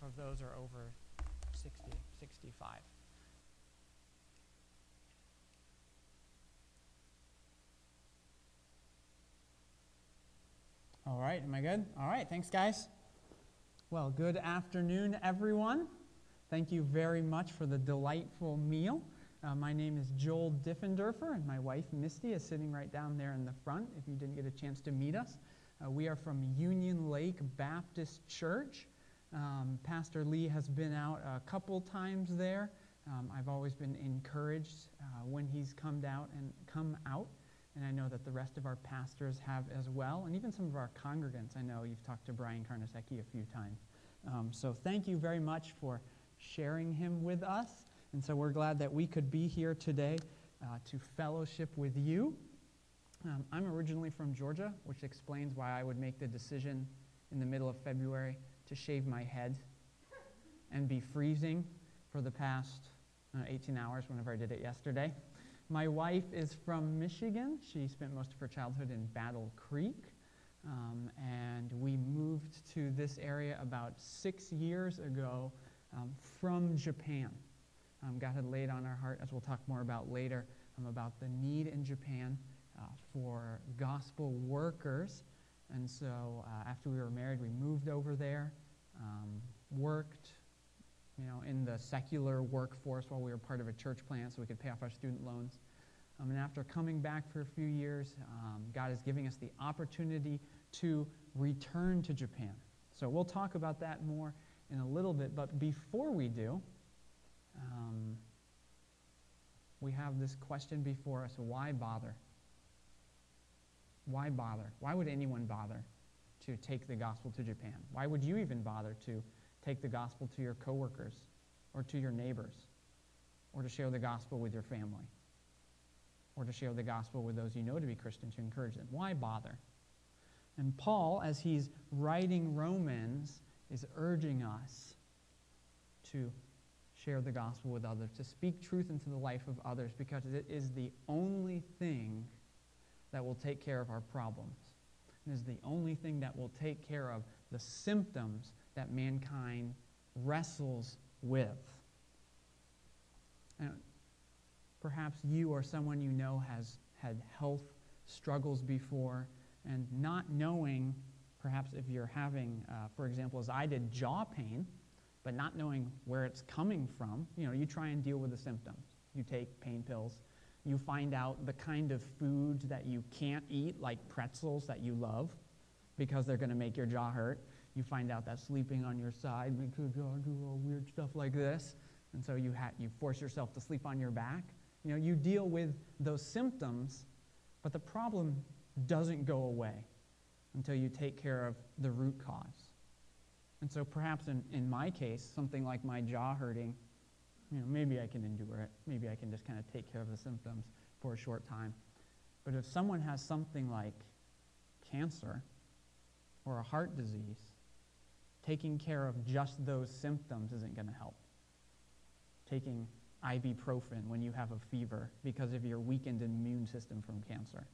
half of those are over 60, 65. All right, am I good? All right, thanks, guys. Well, good afternoon, everyone. Thank you very much for the delightful meal. Uh, my name is Joel Diffenderfer, and my wife Misty is sitting right down there in the front if you didn't get a chance to meet us. Uh, we are from Union Lake Baptist Church. Um, Pastor Lee has been out a couple times there. Um, I've always been encouraged uh, when he's come out and come out, and I know that the rest of our pastors have as well, and even some of our congregants. I know you've talked to Brian Karnasecki a few times. Um, so thank you very much for sharing him with us. And so we're glad that we could be here today uh, to fellowship with you. Um, I'm originally from Georgia, which explains why I would make the decision in the middle of February to shave my head and be freezing for the past uh, 18 hours whenever I did it yesterday. My wife is from Michigan. She spent most of her childhood in Battle Creek. Um, and we moved to this area about six years ago um, from Japan. Um, God had laid on our heart, as we'll talk more about later, um, about the need in Japan uh, for gospel workers. And so uh, after we were married, we moved over there, um, worked, you know, in the secular workforce while we were part of a church plant so we could pay off our student loans. Um, and after coming back for a few years, um, God is giving us the opportunity to return to Japan. So we'll talk about that more in a little bit. But before we do, um, we have this question before us why bother? Why bother? Why would anyone bother to take the gospel to Japan? Why would you even bother to take the gospel to your coworkers or to your neighbors or to share the gospel with your family or to share the gospel with those you know to be Christians to encourage them? Why bother? And Paul, as he's writing Romans, is urging us to share the gospel with others, to speak truth into the life of others, because it is the only thing that will take care of our problems. It is the only thing that will take care of the symptoms that mankind wrestles with. And perhaps you or someone you know has had health struggles before, and not knowing, perhaps if you're having, uh, for example, as I did, jaw pain but not knowing where it's coming from, you know, you try and deal with the symptoms. You take pain pills. You find out the kind of foods that you can't eat, like pretzels that you love, because they're going to make your jaw hurt. You find out that sleeping on your side makes your jaw do all weird stuff like this. And so you, ha- you force yourself to sleep on your back. You know, you deal with those symptoms, but the problem doesn't go away until you take care of the root cause. And so perhaps in, in my case, something like my jaw hurting, you know, maybe I can endure it. Maybe I can just kind of take care of the symptoms for a short time. But if someone has something like cancer or a heart disease, taking care of just those symptoms isn't going to help. Taking ibuprofen when you have a fever because of your weakened immune system from cancer.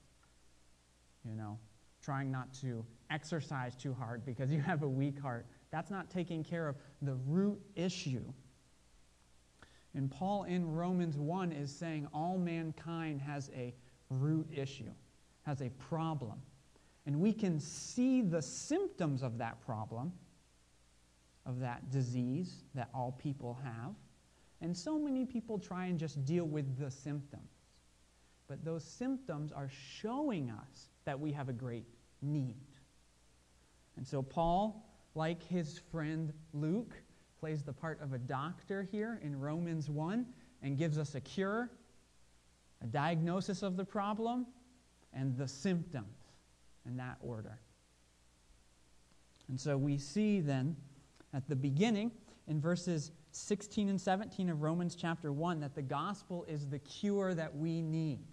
You know, trying not to exercise too hard because you have a weak heart that's not taking care of the root issue. And Paul in Romans 1 is saying all mankind has a root issue, has a problem. And we can see the symptoms of that problem, of that disease that all people have. And so many people try and just deal with the symptoms. But those symptoms are showing us that we have a great need. And so Paul like his friend Luke, plays the part of a doctor here in Romans 1 and gives us a cure, a diagnosis of the problem, and the symptoms in that order. And so we see then at the beginning in verses 16 and 17 of Romans chapter 1 that the gospel is the cure that we need.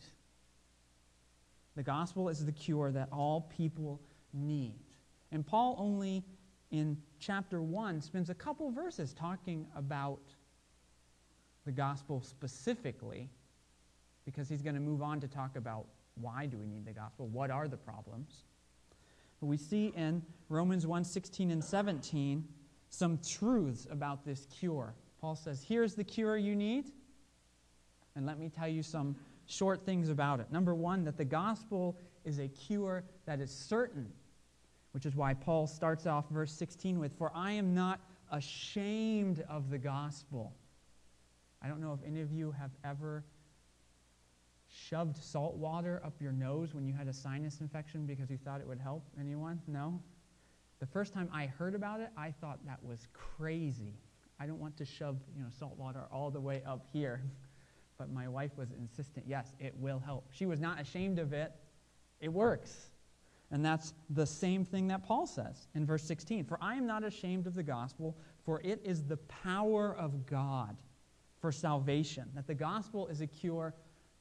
The gospel is the cure that all people need. And Paul only in chapter 1 spends a couple verses talking about the gospel specifically because he's going to move on to talk about why do we need the gospel what are the problems we see in romans 1 16 and 17 some truths about this cure. Paul says, Here's the cure you need. And let me tell you some short things about it. Number one, that the gospel is a cure that is certain, which is why Paul starts off verse 16 with, For I am not ashamed of the gospel. I don't know if any of you have ever shoved salt water up your nose when you had a sinus infection because you thought it would help. Anyone? No? The first time I heard about it, I thought that was crazy. I don't want to shove, you know, salt water all the way up here. But my wife was insistent, yes, it will help. She was not ashamed of it. It works. And that's the same thing that Paul says in verse 16. For I am not ashamed of the gospel, for it is the power of God for salvation. That the gospel is a cure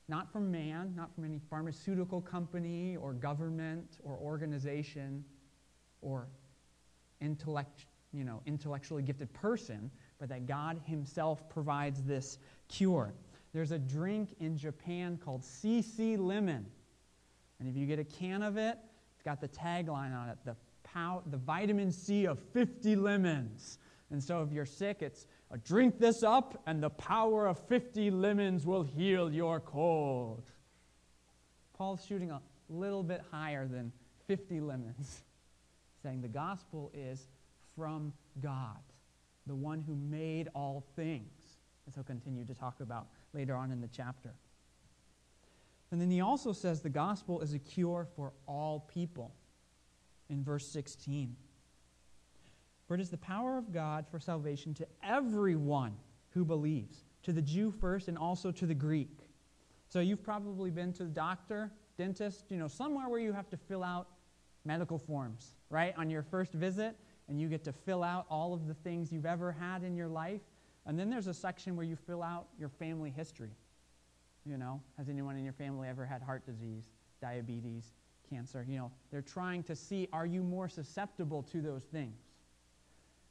not from man, not from any pharmaceutical company or government or organization or intellect, you know, intellectually gifted person, but that God himself provides this cure. There's a drink in Japan called CC Lemon. And if you get a can of it, it's got the tagline on it the, pow- the vitamin C of 50 lemons. And so if you're sick, it's uh, drink this up, and the power of 50 lemons will heal your cold. Paul's shooting a little bit higher than 50 lemons, saying the gospel is from God, the one who made all things, as he'll continue to talk about later on in the chapter. And then he also says the gospel is a cure for all people in verse 16. For it is the power of God for salvation to everyone who believes, to the Jew first and also to the Greek. So you've probably been to the doctor, dentist, you know, somewhere where you have to fill out medical forms, right? On your first visit, and you get to fill out all of the things you've ever had in your life. And then there's a section where you fill out your family history. You know, has anyone in your family ever had heart disease, diabetes, cancer? You know, they're trying to see are you more susceptible to those things?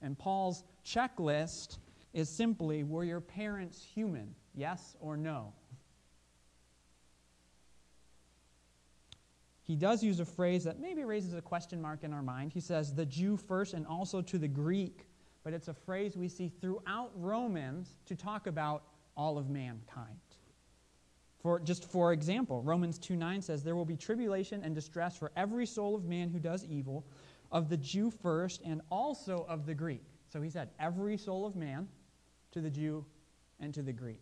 And Paul's checklist is simply were your parents human? Yes or no? He does use a phrase that maybe raises a question mark in our mind. He says, the Jew first and also to the Greek. But it's a phrase we see throughout Romans to talk about all of mankind. For, just for example, Romans 2 9 says, There will be tribulation and distress for every soul of man who does evil, of the Jew first and also of the Greek. So he said, every soul of man to the Jew and to the Greek.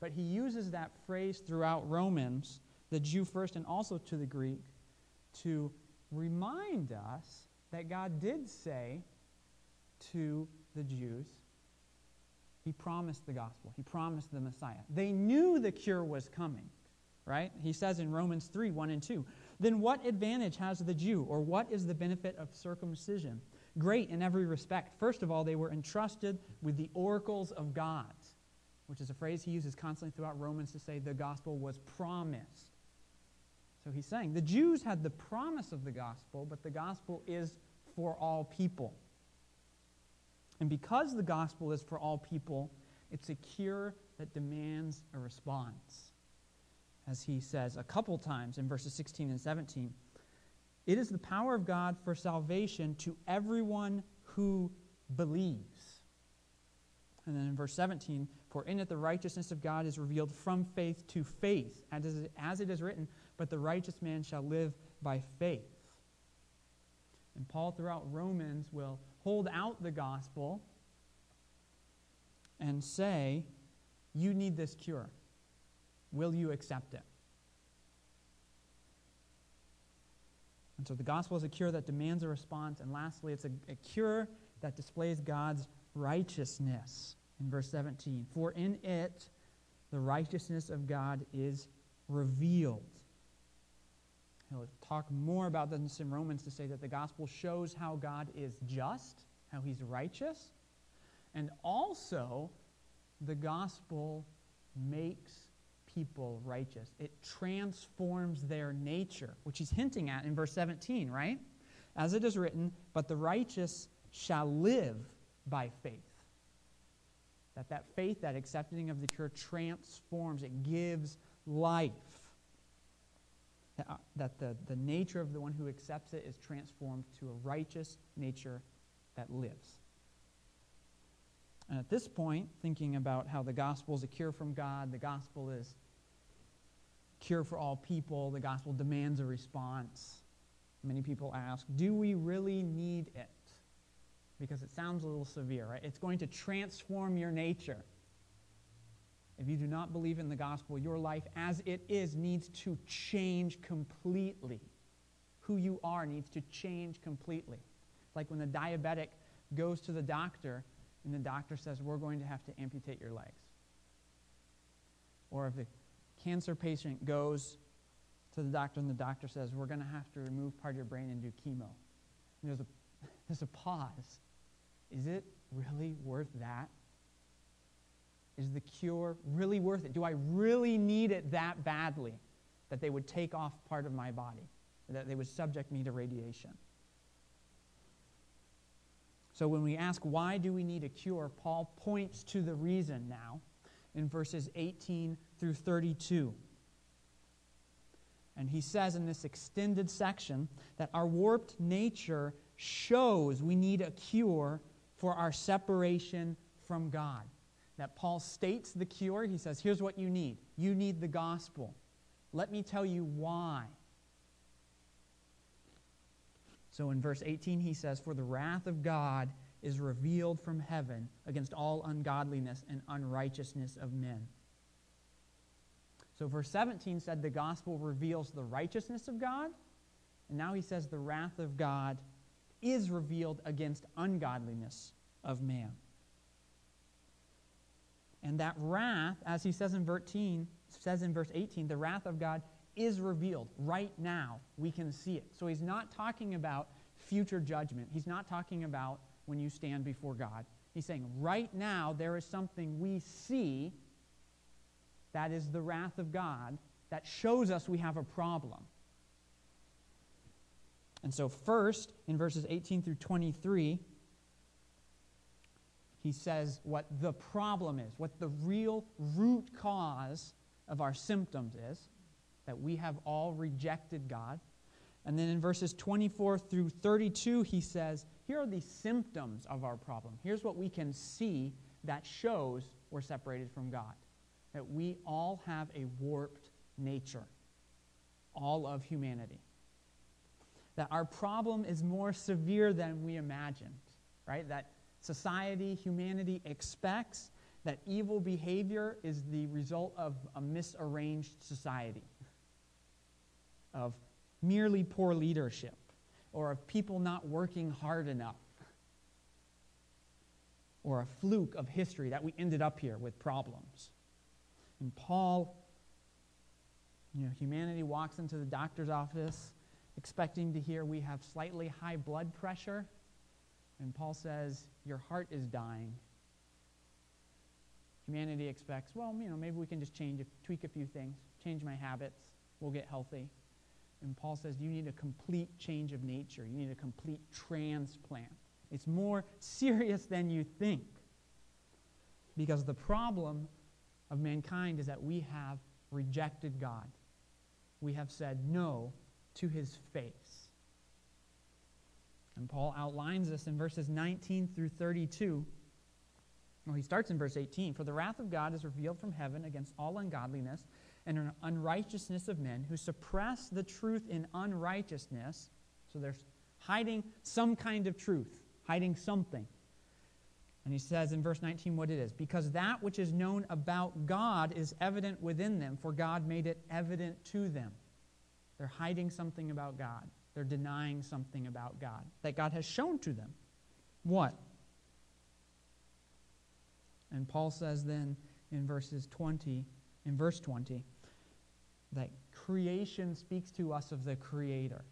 But he uses that phrase throughout Romans, the Jew first and also to the Greek, to remind us that God did say to the Jews, He promised the gospel, He promised the Messiah. They knew the cure was coming, right? He says in Romans 3 1 and 2 then what advantage has the Jew, or what is the benefit of circumcision? Great in every respect. First of all, they were entrusted with the oracles of God, which is a phrase he uses constantly throughout Romans to say the gospel was promised. So he's saying the Jews had the promise of the gospel, but the gospel is for all people. And because the gospel is for all people, it's a cure that demands a response as he says a couple times in verses 16 and 17. It is the power of God for salvation to everyone who believes. And then in verse 17, for in it the righteousness of God is revealed from faith to faith, as it is written, but the righteous man shall live by faith. And Paul, throughout Romans, will hold out the gospel and say, You need this cure. Will you accept it? And so the gospel is a cure that demands a response. And lastly, it's a, a cure that displays God's righteousness. In verse 17, for in it the righteousness of God is revealed. He'll talk more about this in Romans to say that the gospel shows how God is just, how he's righteous, and also the gospel makes people righteous. It transforms their nature, which he's hinting at in verse 17, right? As it is written, but the righteous shall live by faith. That that faith, that accepting of the cure transforms, it gives life. That, uh, that the, the nature of the one who accepts it is transformed to a righteous nature that lives. And at this point, thinking about how the gospel is a cure from God, the gospel is cure for all people, the gospel demands a response. Many people ask, do we really need it? Because it sounds a little severe, right? It's going to transform your nature. If you do not believe in the gospel, your life as it is needs to change completely. Who you are needs to change completely. Like when the diabetic goes to the doctor and the doctor says, We're going to have to amputate your legs. Or if a cancer patient goes to the doctor and the doctor says, We're going to have to remove part of your brain and do chemo. And there's a, there's a pause. Is it really worth that? Is the cure really worth it? Do I really need it that badly that they would take off part of my body, that they would subject me to radiation? So when we ask why do we need a cure, Paul points to the reason now in verses 18 through 32. And he says in this extended section that our warped nature shows we need a cure for our separation from God. That Paul states the cure. He says, Here's what you need you need the gospel. Let me tell you why. So in verse 18, he says, For the wrath of God is revealed from heaven against all ungodliness and unrighteousness of men. So verse 17 said the gospel reveals the righteousness of God. And now he says the wrath of God is revealed against ungodliness of man. And that wrath, as he says in, 13, says in verse 18, the wrath of God is revealed right now. We can see it. So he's not talking about future judgment. He's not talking about when you stand before God. He's saying right now there is something we see that is the wrath of God that shows us we have a problem. And so, first, in verses 18 through 23, he says what the problem is, what the real root cause of our symptoms is that we have all rejected God. And then in verses 24 through 32, he says, Here are the symptoms of our problem. Here's what we can see that shows we're separated from God. That we all have a warped nature, all of humanity. That our problem is more severe than we imagined, right? That society, humanity expects that evil behavior is the result of a misarranged society of merely poor leadership or of people not working hard enough or a fluke of history that we ended up here with problems. And Paul, you know, humanity walks into the doctor's office expecting to hear we have slightly high blood pressure. And Paul says, Your heart is dying. Humanity expects, well, you know, maybe we can just change, tweak a few things, change my habits, we'll get healthy. And Paul says you need a complete change of nature. You need a complete transplant. It's more serious than you think. Because the problem of mankind is that we have rejected God. We have said no to his face. And Paul outlines this in verses 19 through 32. Well, he starts in verse 18 For the wrath of God is revealed from heaven against all ungodliness and unrighteousness of men who suppress the truth in unrighteousness. So they're hiding some kind of truth, hiding something. And he says in verse 19 what it is because that which is known about God is evident within them, for God made it evident to them. They're hiding something about God, they're denying something about God that God has shown to them. What? And Paul says then in verses 20, in verse 20, that creation speaks to us of the creator.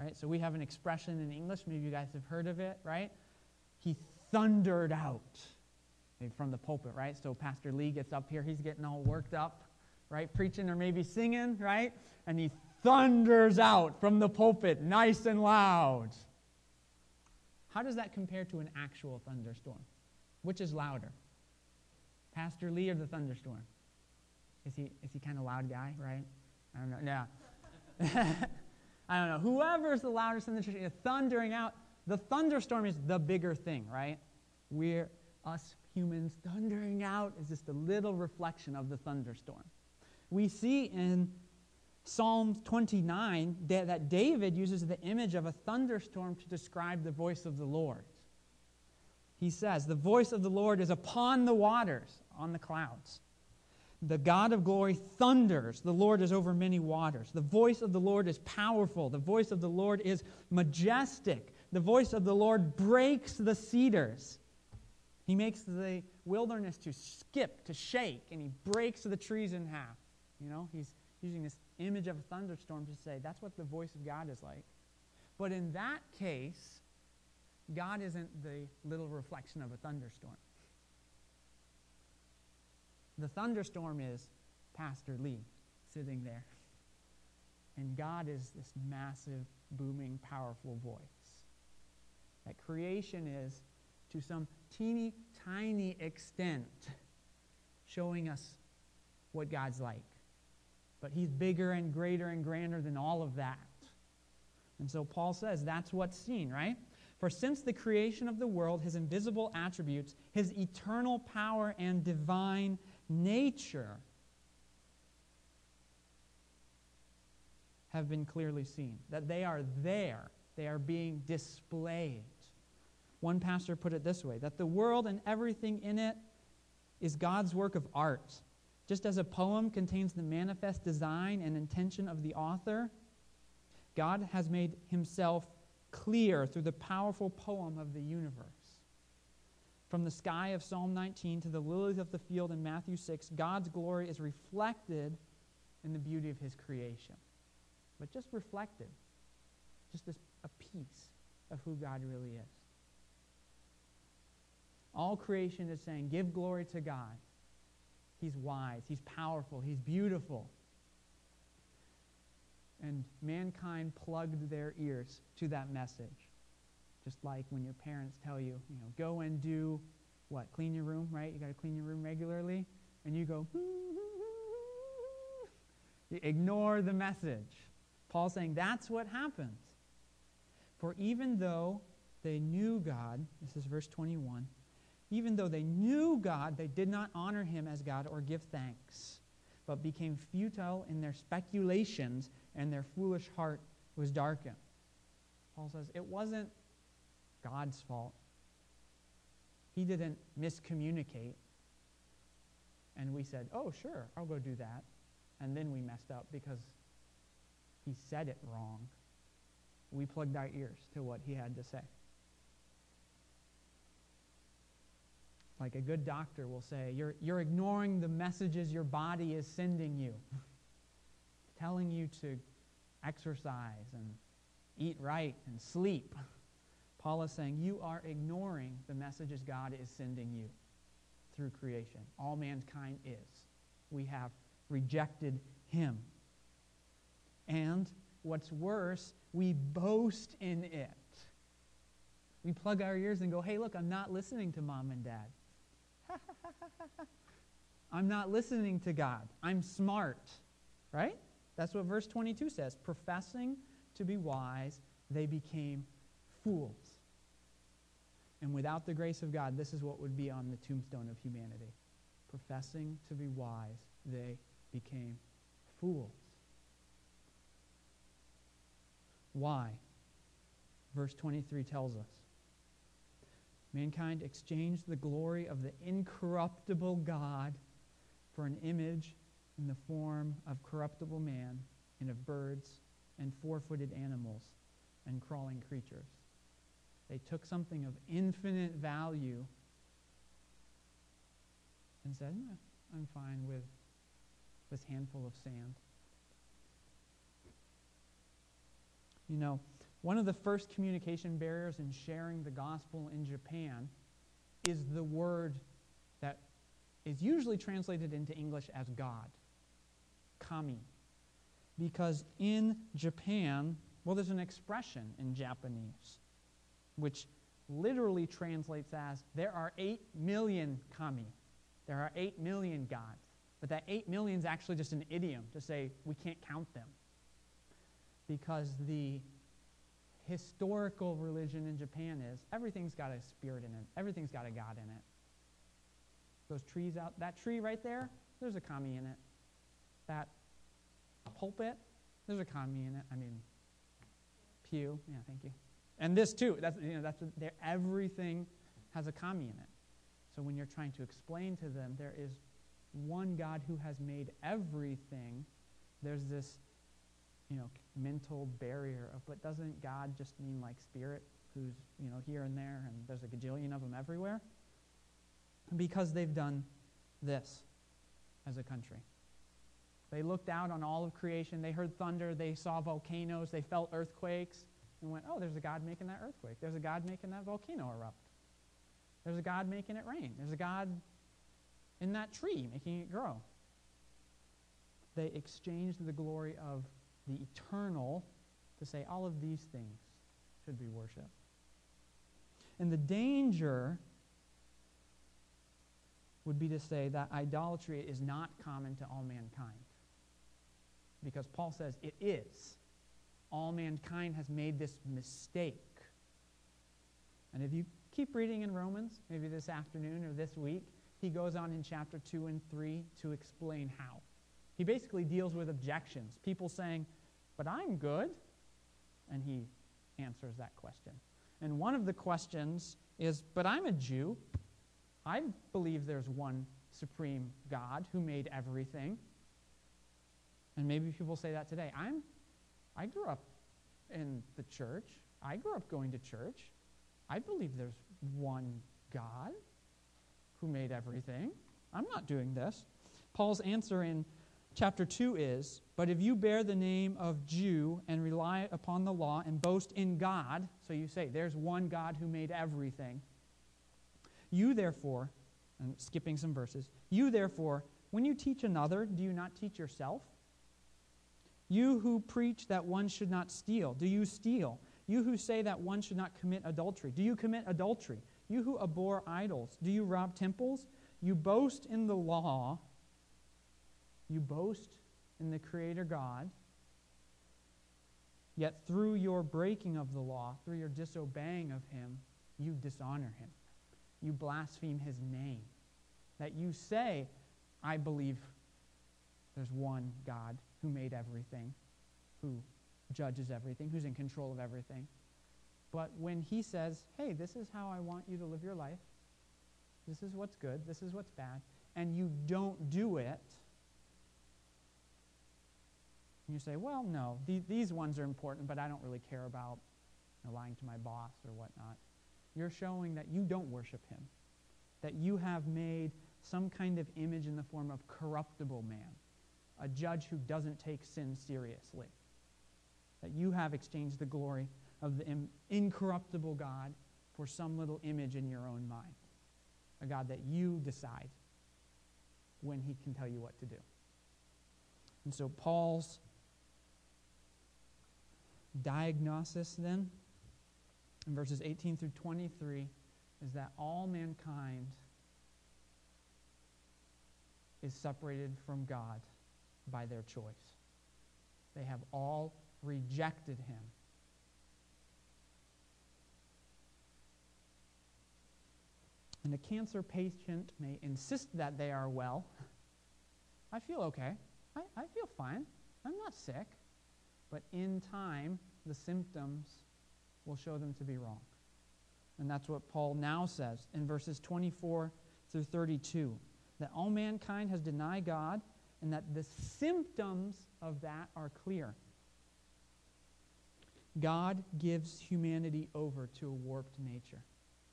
Right? So we have an expression in English, maybe you guys have heard of it, right? He thundered out from the pulpit, right? So Pastor Lee gets up here, he's getting all worked up, right? Preaching or maybe singing, right? And he thunders out from the pulpit, nice and loud. How does that compare to an actual thunderstorm? Which is louder? Pastor Lee or the thunderstorm? Is he, is he kind of loud guy, right? I don't know. Yeah. I don't know. Whoever's the loudest in the church, thundering out. The thunderstorm is the bigger thing, right? We're, us humans thundering out is just a little reflection of the thunderstorm. We see in Psalm 29 that, David uses the image of a thunderstorm to describe the voice of the Lord. He says, The voice of the Lord is upon the waters, on the clouds. The God of glory thunders. The Lord is over many waters. The voice of the Lord is powerful. The voice of the Lord is majestic. The voice of the Lord breaks the cedars. He makes the wilderness to skip, to shake, and he breaks the trees in half. You know, he's using this image of a thunderstorm to say that's what the voice of God is like. But in that case, God isn't the little reflection of a thunderstorm. The thunderstorm is Pastor Lee sitting there. And God is this massive, booming, powerful voice. That creation is, to some teeny tiny extent, showing us what God's like. But He's bigger and greater and grander than all of that. And so Paul says that's what's seen, right? For since the creation of the world, his invisible attributes, his eternal power and divine nature have been clearly seen, that they are there, they are being displayed. One pastor put it this way that the world and everything in it is God's work of art. Just as a poem contains the manifest design and intention of the author, God has made himself clear through the powerful poem of the universe. From the sky of Psalm 19 to the lilies of the field in Matthew 6, God's glory is reflected in the beauty of his creation. But just reflected, just a piece of who God really is. All creation is saying, Give glory to God. He's wise, He's powerful, He's beautiful. And mankind plugged their ears to that message. Just like when your parents tell you, you know, go and do what? Clean your room, right? You got to clean your room regularly. And you go, you ignore the message. Paul's saying that's what happens. For even though they knew God, this is verse 21, even though they knew God, they did not honor him as God or give thanks, but became futile in their speculations, and their foolish heart was darkened. Paul says it wasn't God's fault. He didn't miscommunicate. And we said, oh, sure, I'll go do that. And then we messed up because he said it wrong. We plugged our ears to what he had to say. Like a good doctor will say, you're, you're ignoring the messages your body is sending you, telling you to exercise and eat right and sleep. Paul is saying you are ignoring the messages God is sending you through creation. All mankind is. We have rejected him. And what's worse, we boast in it. We plug our ears and go, hey, look, I'm not listening to mom and dad. I'm not listening to God. I'm smart. Right? That's what verse 22 says. Professing to be wise, they became fools. And without the grace of God, this is what would be on the tombstone of humanity. Professing to be wise, they became fools. Why? Verse 23 tells us mankind exchanged the glory of the incorruptible God for an image in the form of corruptible man and of birds and four footed animals and crawling creatures. They took something of infinite value and said, I'm fine with this handful of sand. You know, one of the first communication barriers in sharing the gospel in Japan is the word that is usually translated into English as God, kami. Because in Japan, well, there's an expression in Japanese which literally translates as there are 8 million kami. There are 8 million gods. But that 8 million is actually just an idiom to say we can't count them. Because the historical religion in Japan is everything's got a spirit in it, everything's got a God in it. Those trees out, that tree right there, there's a kami in it. That pulpit, there's a kami in it. I mean, pew. Yeah, thank you. And this too. That's you know that's there. Everything has a kami in it. So when you're trying to explain to them, there is one God who has made everything. There's this, you know, mental barrier of, but doesn't God just mean like spirit, who's you know here and there, and there's a gajillion of them everywhere? Because they've done this as a country. They looked out on all of creation. They heard thunder. They saw volcanoes. They felt earthquakes and went, oh, there's a God making that earthquake. There's a God making that volcano erupt. There's a God making it rain. There's a God in that tree making it grow. They exchanged the glory of the eternal to say all of these things should be worshiped. And the danger would be to say that idolatry is not common to all mankind. Because Paul says it is. All mankind has made this mistake. And if you keep reading in Romans, maybe this afternoon or this week, he goes on in chapter 2 and 3 to explain how. He basically deals with objections. People saying, But I'm good. And he answers that question. And one of the questions is, But I'm a Jew. I believe there's one supreme God who made everything. And maybe people say that today. I'm I grew up in the church. I grew up going to church. I believe there's one God who made everything. I'm not doing this. Paul's answer in chapter 2 is But if you bear the name of Jew and rely upon the law and boast in God, so you say, There's one God who made everything. You therefore, skipping some verses, you therefore, when you teach another, do you not teach yourself? You who preach that one should not steal, do you steal? You who say that one should not commit adultery, do you commit adultery? You who abhor idols, do you rob temples? You boast in the law, you boast in the Creator God, yet through your breaking of the law, through your disobeying of Him, you dishonor Him. You blaspheme His name. That you say, I believe there's one God who made everything, who judges everything, who's in control of everything. But when he says, hey, this is how I want you to live your life, this is what's good, this is what's bad, and you don't do it, and you say, well, no, th- these ones are important, but I don't really care about you know, lying to my boss or whatnot. You're showing that you don't worship him, that you have made some kind of image in the form of corruptible man a judge who doesn't take sin seriously. That you have exchanged the glory of the incorruptible God for some little image in your own mind. A God that you decide when he can tell you what to do. And so Paul's diagnosis then in verses 18 through 23 is that all mankind is separated from God by their choice. They have all rejected him. And a cancer patient may insist that they are well. I feel okay. I, I feel fine. I'm not sick. But in time, the symptoms will show them to be wrong. And that's what Paul now says in verses 24 through 32 that all mankind has denied God and that the symptoms of that are clear. God gives humanity over to a warped nature.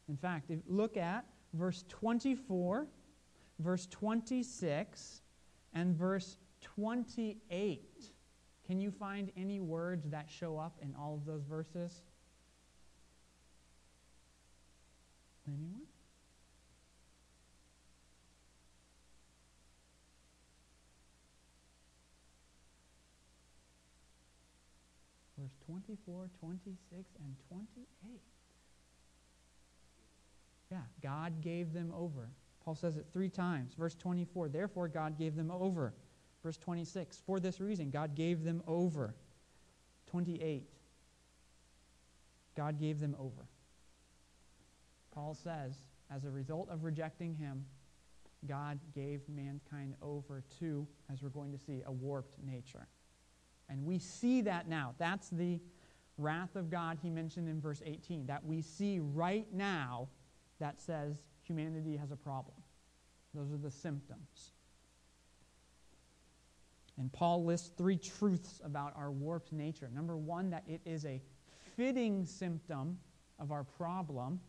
In fact, if look at verse 24, verse 26, and verse 28. Can you find any words that show up in all of those verses? Anyone? verse 24, 26, and 28. Yeah, God gave them over. Paul says it three times. Verse 24, therefore God gave them over. Verse 26, for this reason, God gave them over. 28, God gave them over. Paul says, as a result of rejecting him, God gave mankind over to, as we're going to see, a warped nature. And we see that now. That's the wrath of God he mentioned in verse 18, that we see right now that says humanity has a problem. Those are the symptoms. And Paul lists three truths about our warped nature. Number one, that it is a fitting symptom of our problem,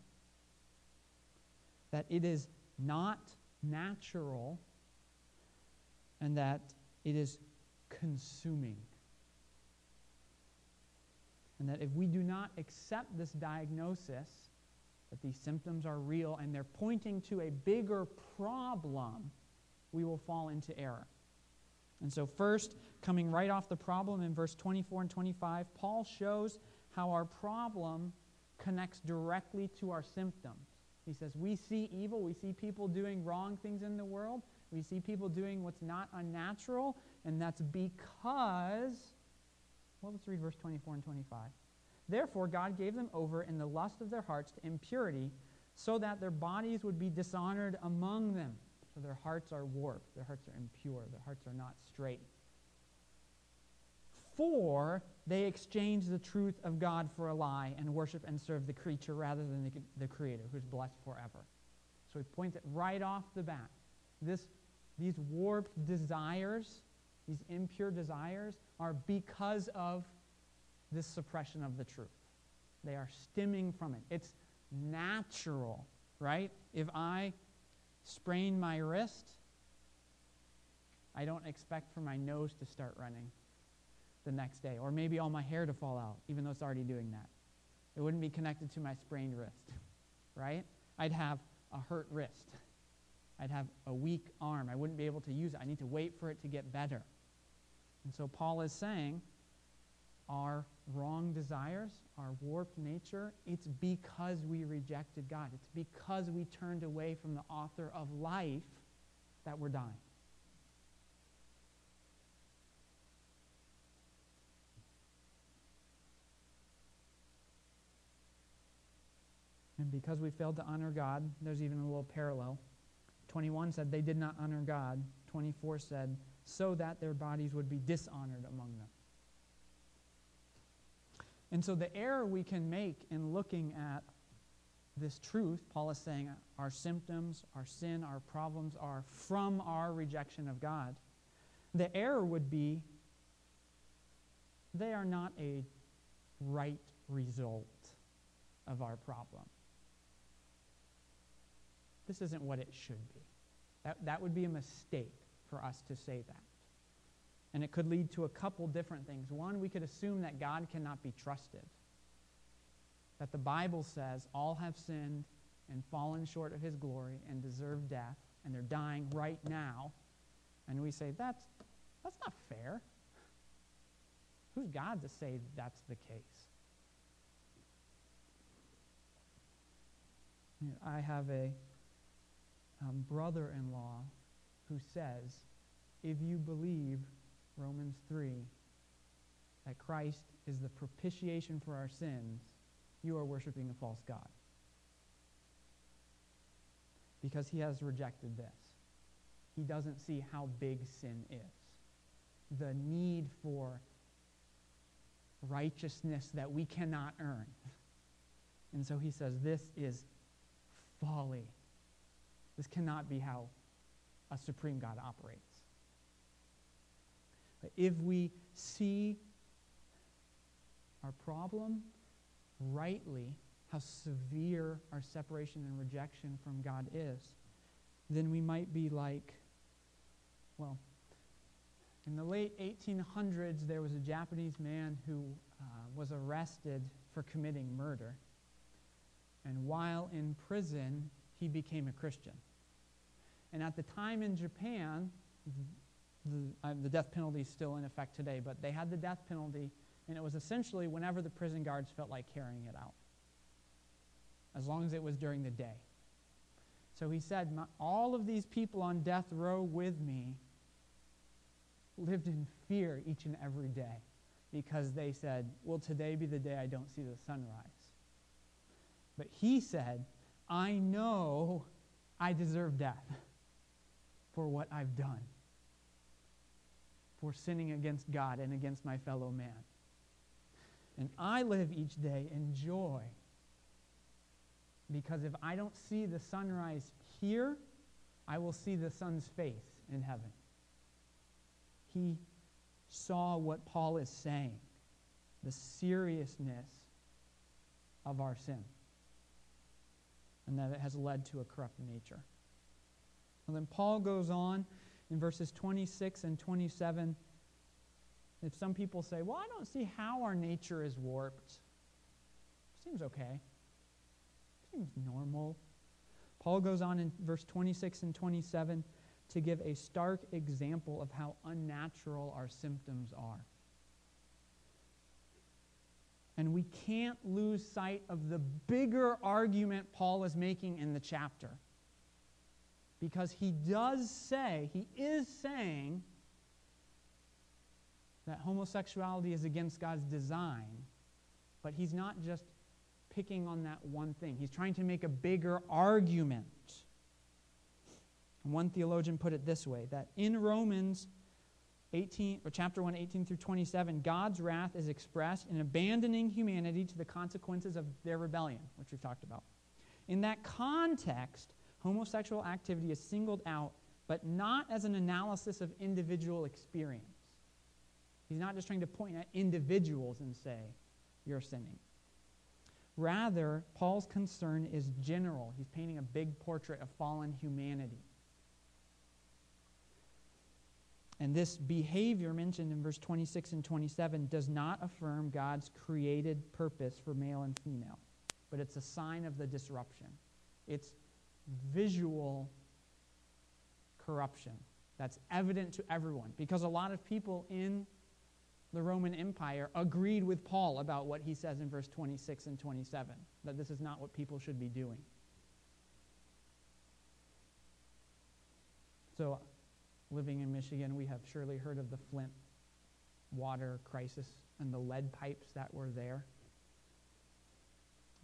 that it is not natural, and that it is consuming. And that if we do not accept this diagnosis, that these symptoms are real and they're pointing to a bigger problem, we will fall into error. And so, first, coming right off the problem in verse 24 and 25, Paul shows how our problem connects directly to our symptoms. He says, We see evil, we see people doing wrong things in the world, we see people doing what's not unnatural, and that's because, well, let's read verse 24 and 25. Therefore, God gave them over in the lust of their hearts to impurity, so that their bodies would be dishonored among them. So their hearts are warped, their hearts are impure, their hearts are not straight. For they exchange the truth of God for a lie and worship and serve the creature rather than the, the Creator, who's blessed forever. So he points it right off the bat. This, these warped desires, these impure desires, are because of this suppression of the truth. They are stemming from it. It's natural, right? If I sprain my wrist, I don't expect for my nose to start running the next day, or maybe all my hair to fall out, even though it's already doing that. It wouldn't be connected to my sprained wrist, right? I'd have a hurt wrist. I'd have a weak arm. I wouldn't be able to use it. I need to wait for it to get better. And so Paul is saying our wrong desires, our warped nature, it's because we rejected God. It's because we turned away from the author of life that we're dying. And because we failed to honor God, there's even a little parallel. 21 said they did not honor God. 24 said, so that their bodies would be dishonored among them. And so the error we can make in looking at this truth, Paul is saying our symptoms, our sin, our problems are from our rejection of God. The error would be they are not a right result of our problem. This isn't what it should be. That, that would be a mistake for us to say that. And it could lead to a couple different things. One, we could assume that God cannot be trusted. That the Bible says all have sinned and fallen short of his glory and deserve death, and they're dying right now. And we say, that's, that's not fair. Who's God to say that's the case? I have a um, brother in law who says, if you believe Romans 3, that Christ is the propitiation for our sins, you are worshiping a false God. Because he has rejected this. He doesn't see how big sin is. The need for righteousness that we cannot earn. And so he says, This is folly. This cannot be how a supreme God operates. If we see our problem rightly, how severe our separation and rejection from God is, then we might be like, well, in the late 1800s, there was a Japanese man who uh, was arrested for committing murder. And while in prison, he became a Christian. And at the time in Japan, the, uh, the death penalty is still in effect today, but they had the death penalty, and it was essentially whenever the prison guards felt like carrying it out, as long as it was during the day. So he said, All of these people on death row with me lived in fear each and every day because they said, Will today be the day I don't see the sunrise? But he said, I know I deserve death. for what I've done, for sinning against God and against my fellow man. And I live each day in joy because if I don't see the sunrise here, I will see the sun's face in heaven. He saw what Paul is saying the seriousness of our sin and that it has led to a corrupt nature. And then Paul goes on in verses 26 and 27. If some people say, Well, I don't see how our nature is warped, seems okay, seems normal. Paul goes on in verse 26 and 27 to give a stark example of how unnatural our symptoms are. And we can't lose sight of the bigger argument Paul is making in the chapter. Because he does say, he is saying, that homosexuality is against God's design, but he's not just picking on that one thing. He's trying to make a bigger argument. One theologian put it this way that in Romans 18 or chapter 1 18 through 27 God's wrath is expressed in abandoning humanity to the consequences of their rebellion, which we've talked about. In that context, homosexual activity is singled out, but not as an analysis of individual experience. He's not just trying to point at individuals and say, you're sinning. Rather, Paul's concern is general. He's painting a big portrait of fallen humanity. And this behavior mentioned in verse 26 and 27 does not affirm God's created purpose for male and female, but it's a sign of the disruption. It's visual corruption that's evident to everyone because a lot of people in the Roman Empire agreed with Paul about what he says in verse 26 and 27 that this is not what people should be doing. So living in Michigan, we have surely heard of the Flint water crisis and the lead pipes that were there.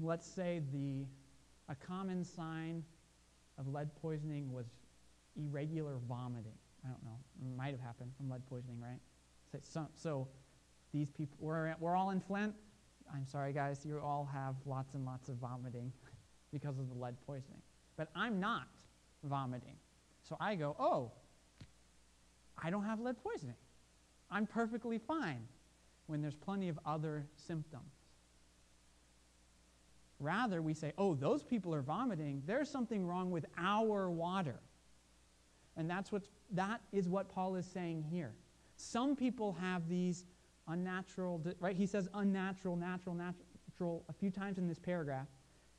Let's say the a common sign of lead poisoning was irregular vomiting. I don't know. It might have happened from lead poisoning, right? So, so, so these people, we're, we're all in Flint. I'm sorry, guys, you all have lots and lots of vomiting because of the lead poisoning. But I'm not vomiting. So I go, oh, I don't have lead poisoning. I'm perfectly fine when there's plenty of other symptoms. Rather, we say, oh, those people are vomiting. There's something wrong with our water. And that's what, that is what Paul is saying here. Some people have these unnatural, right? He says unnatural, natural, natural a few times in this paragraph.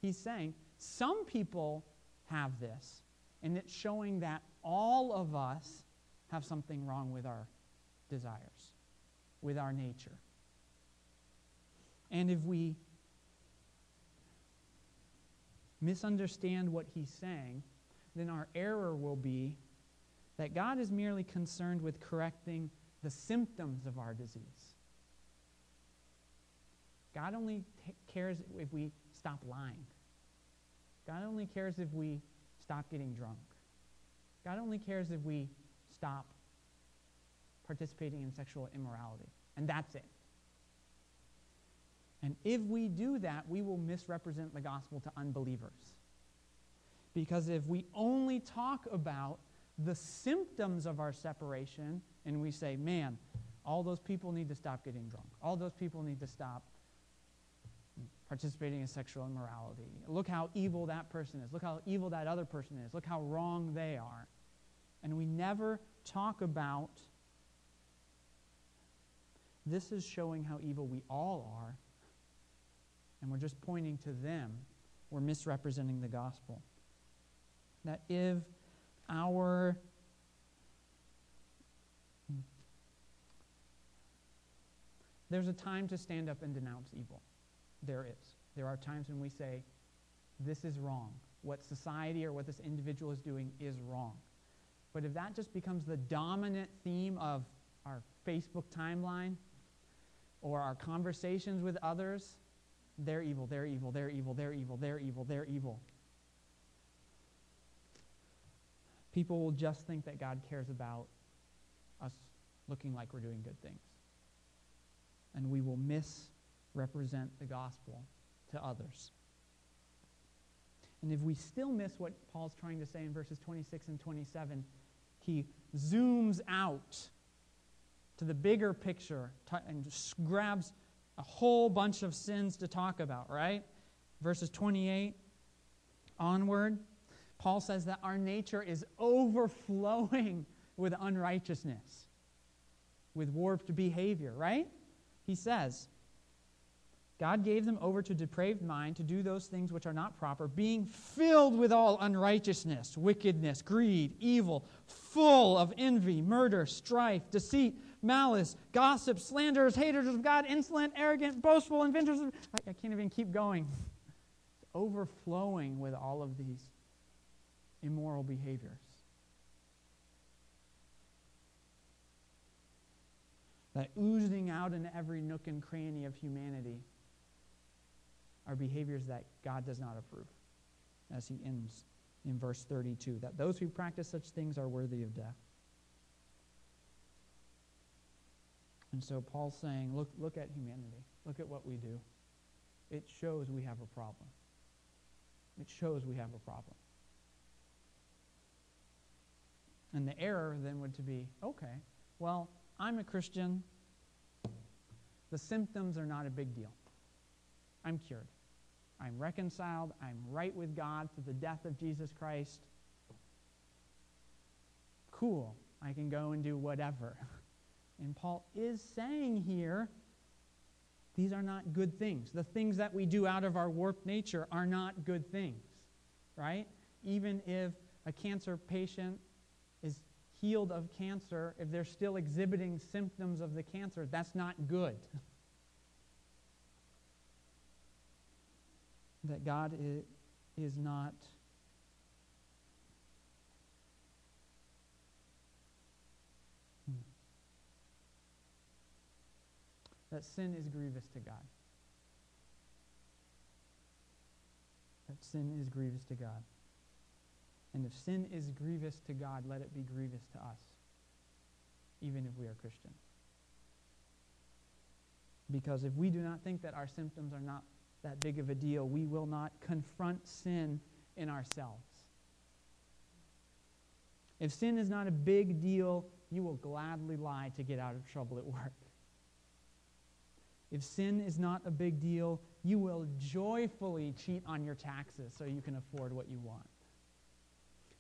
He's saying some people have this, and it's showing that all of us have something wrong with our desires, with our nature. And if we misunderstand what he's saying, then our error will be that God is merely concerned with correcting the symptoms of our disease. God only t- cares if we stop lying. God only cares if we stop getting drunk. God only cares if we stop participating in sexual immorality. And that's it. And if we do that, we will misrepresent the gospel to unbelievers. Because if we only talk about the symptoms of our separation and we say, man, all those people need to stop getting drunk, all those people need to stop participating in sexual immorality. Look how evil that person is. Look how evil that other person is. Look how wrong they are. And we never talk about this is showing how evil we all are, and we're just pointing to them. We're misrepresenting the gospel. That if our there's a time to stand up and denounce evil. There is. There are times when we say, this is wrong. What society or what this individual is doing is wrong. But if that just becomes the dominant theme of our Facebook timeline or our conversations with others, they're evil, they're evil, they're evil, they're evil, they're evil, they're evil. people will just think that God cares about us looking like we're doing good things. And we will misrepresent the gospel to others. And if we still miss what Paul's trying to say in verses 26 and 27, he zooms out to the bigger picture and grabs a whole bunch of sins to talk about, right? Verses 28 onward, Paul says that our nature is overflowing with unrighteousness, with warped behavior, right? He says, God gave them over to depraved mind to do those things which are not proper, being filled with all unrighteousness, wickedness, greed, evil, full of envy, murder, strife, deceit, malice, gossip, slanderers, haters of God, insolent, arrogant, boastful, inventors of. I, I can't even keep going. It's overflowing with all of these immoral behaviors. That oozing out in every nook and cranny of humanity are behaviors that God does not approve, as he ends in verse 32 that those who practice such things are worthy of death. And so Paul's saying, look, look at humanity. Look at what we do. It shows we have a problem. It shows we have a problem. And the error then would to be, okay, well, I'm a Christian. The symptoms are not a big deal. I'm cured. I'm reconciled. I'm right with God through the death of Jesus Christ. Cool. I can go and do whatever. And Paul is saying here these are not good things. The things that we do out of our warped nature are not good things, right? Even if a cancer patient is healed of cancer, if they're still exhibiting symptoms of the cancer, that's not good. that God is not that sin is grievous to God. That sin is grievous to God. And if sin is grievous to God, let it be grievous to us, even if we are Christians. Because if we do not think that our symptoms are not that big of a deal. We will not confront sin in ourselves. If sin is not a big deal, you will gladly lie to get out of trouble at work. If sin is not a big deal, you will joyfully cheat on your taxes so you can afford what you want.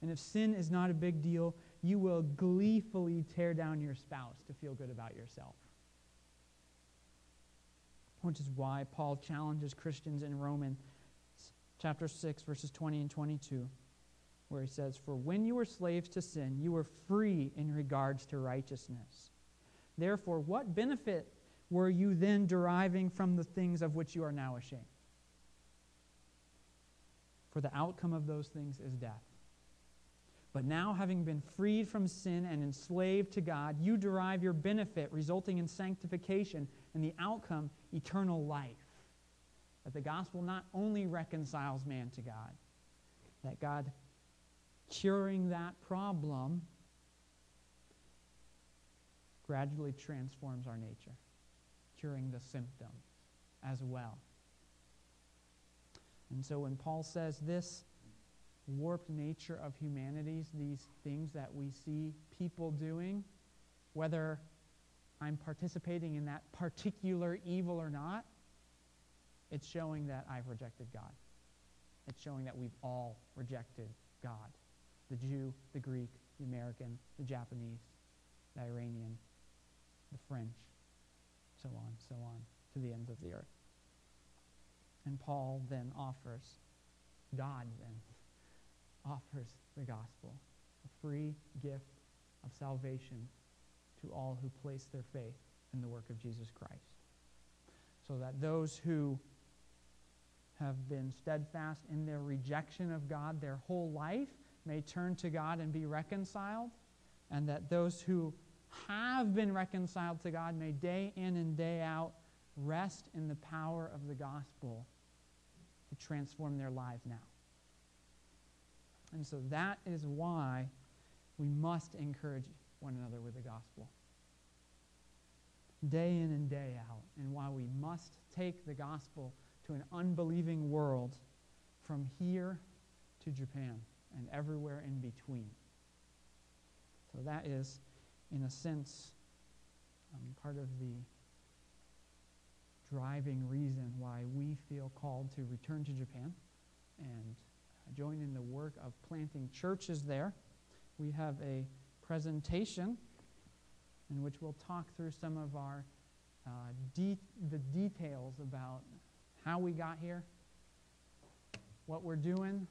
And if sin is not a big deal, you will gleefully tear down your spouse to feel good about yourself which is why Paul challenges Christians in Romans chapter 6, verses 20 and 22, where he says, For when you were slaves to sin, you were free in regards to righteousness. Therefore, what benefit were you then deriving from the things of which you are now ashamed? For the outcome of those things is death. But now, having been freed from sin and enslaved to God, you derive your benefit, resulting in sanctification, and the outcome, eternal life. That the gospel not only reconciles man to God, that God curing that problem gradually transforms our nature, curing the symptoms as well. And so when Paul says this, warped nature of humanities, these things that we see people doing, whether I'm participating in that particular evil or not, it's showing that I've rejected God. It's showing that we've all rejected God the Jew, the Greek, the American, the Japanese, the Iranian, the French, so on, so on, to the ends of the earth. And Paul then offers, God then offers the gospel, a free gift of salvation to all who place their faith in the work of Jesus Christ. So that those who have been steadfast in their rejection of God their whole life may turn to God and be reconciled, and that those who have been reconciled to God may day in and day out rest in the power of the gospel to transform their lives now. And so that is why We must encourage one another with the gospel. Day in and day out. And why we must take the gospel to an unbelieving world from here to Japan and everywhere in between. So that is, in a sense, um, part of the driving reason why we feel called to return to Japan and join in the work of planting churches there. We have a presentation in which we'll talk through some of our uh, de- the details about how we got here, what we're doing,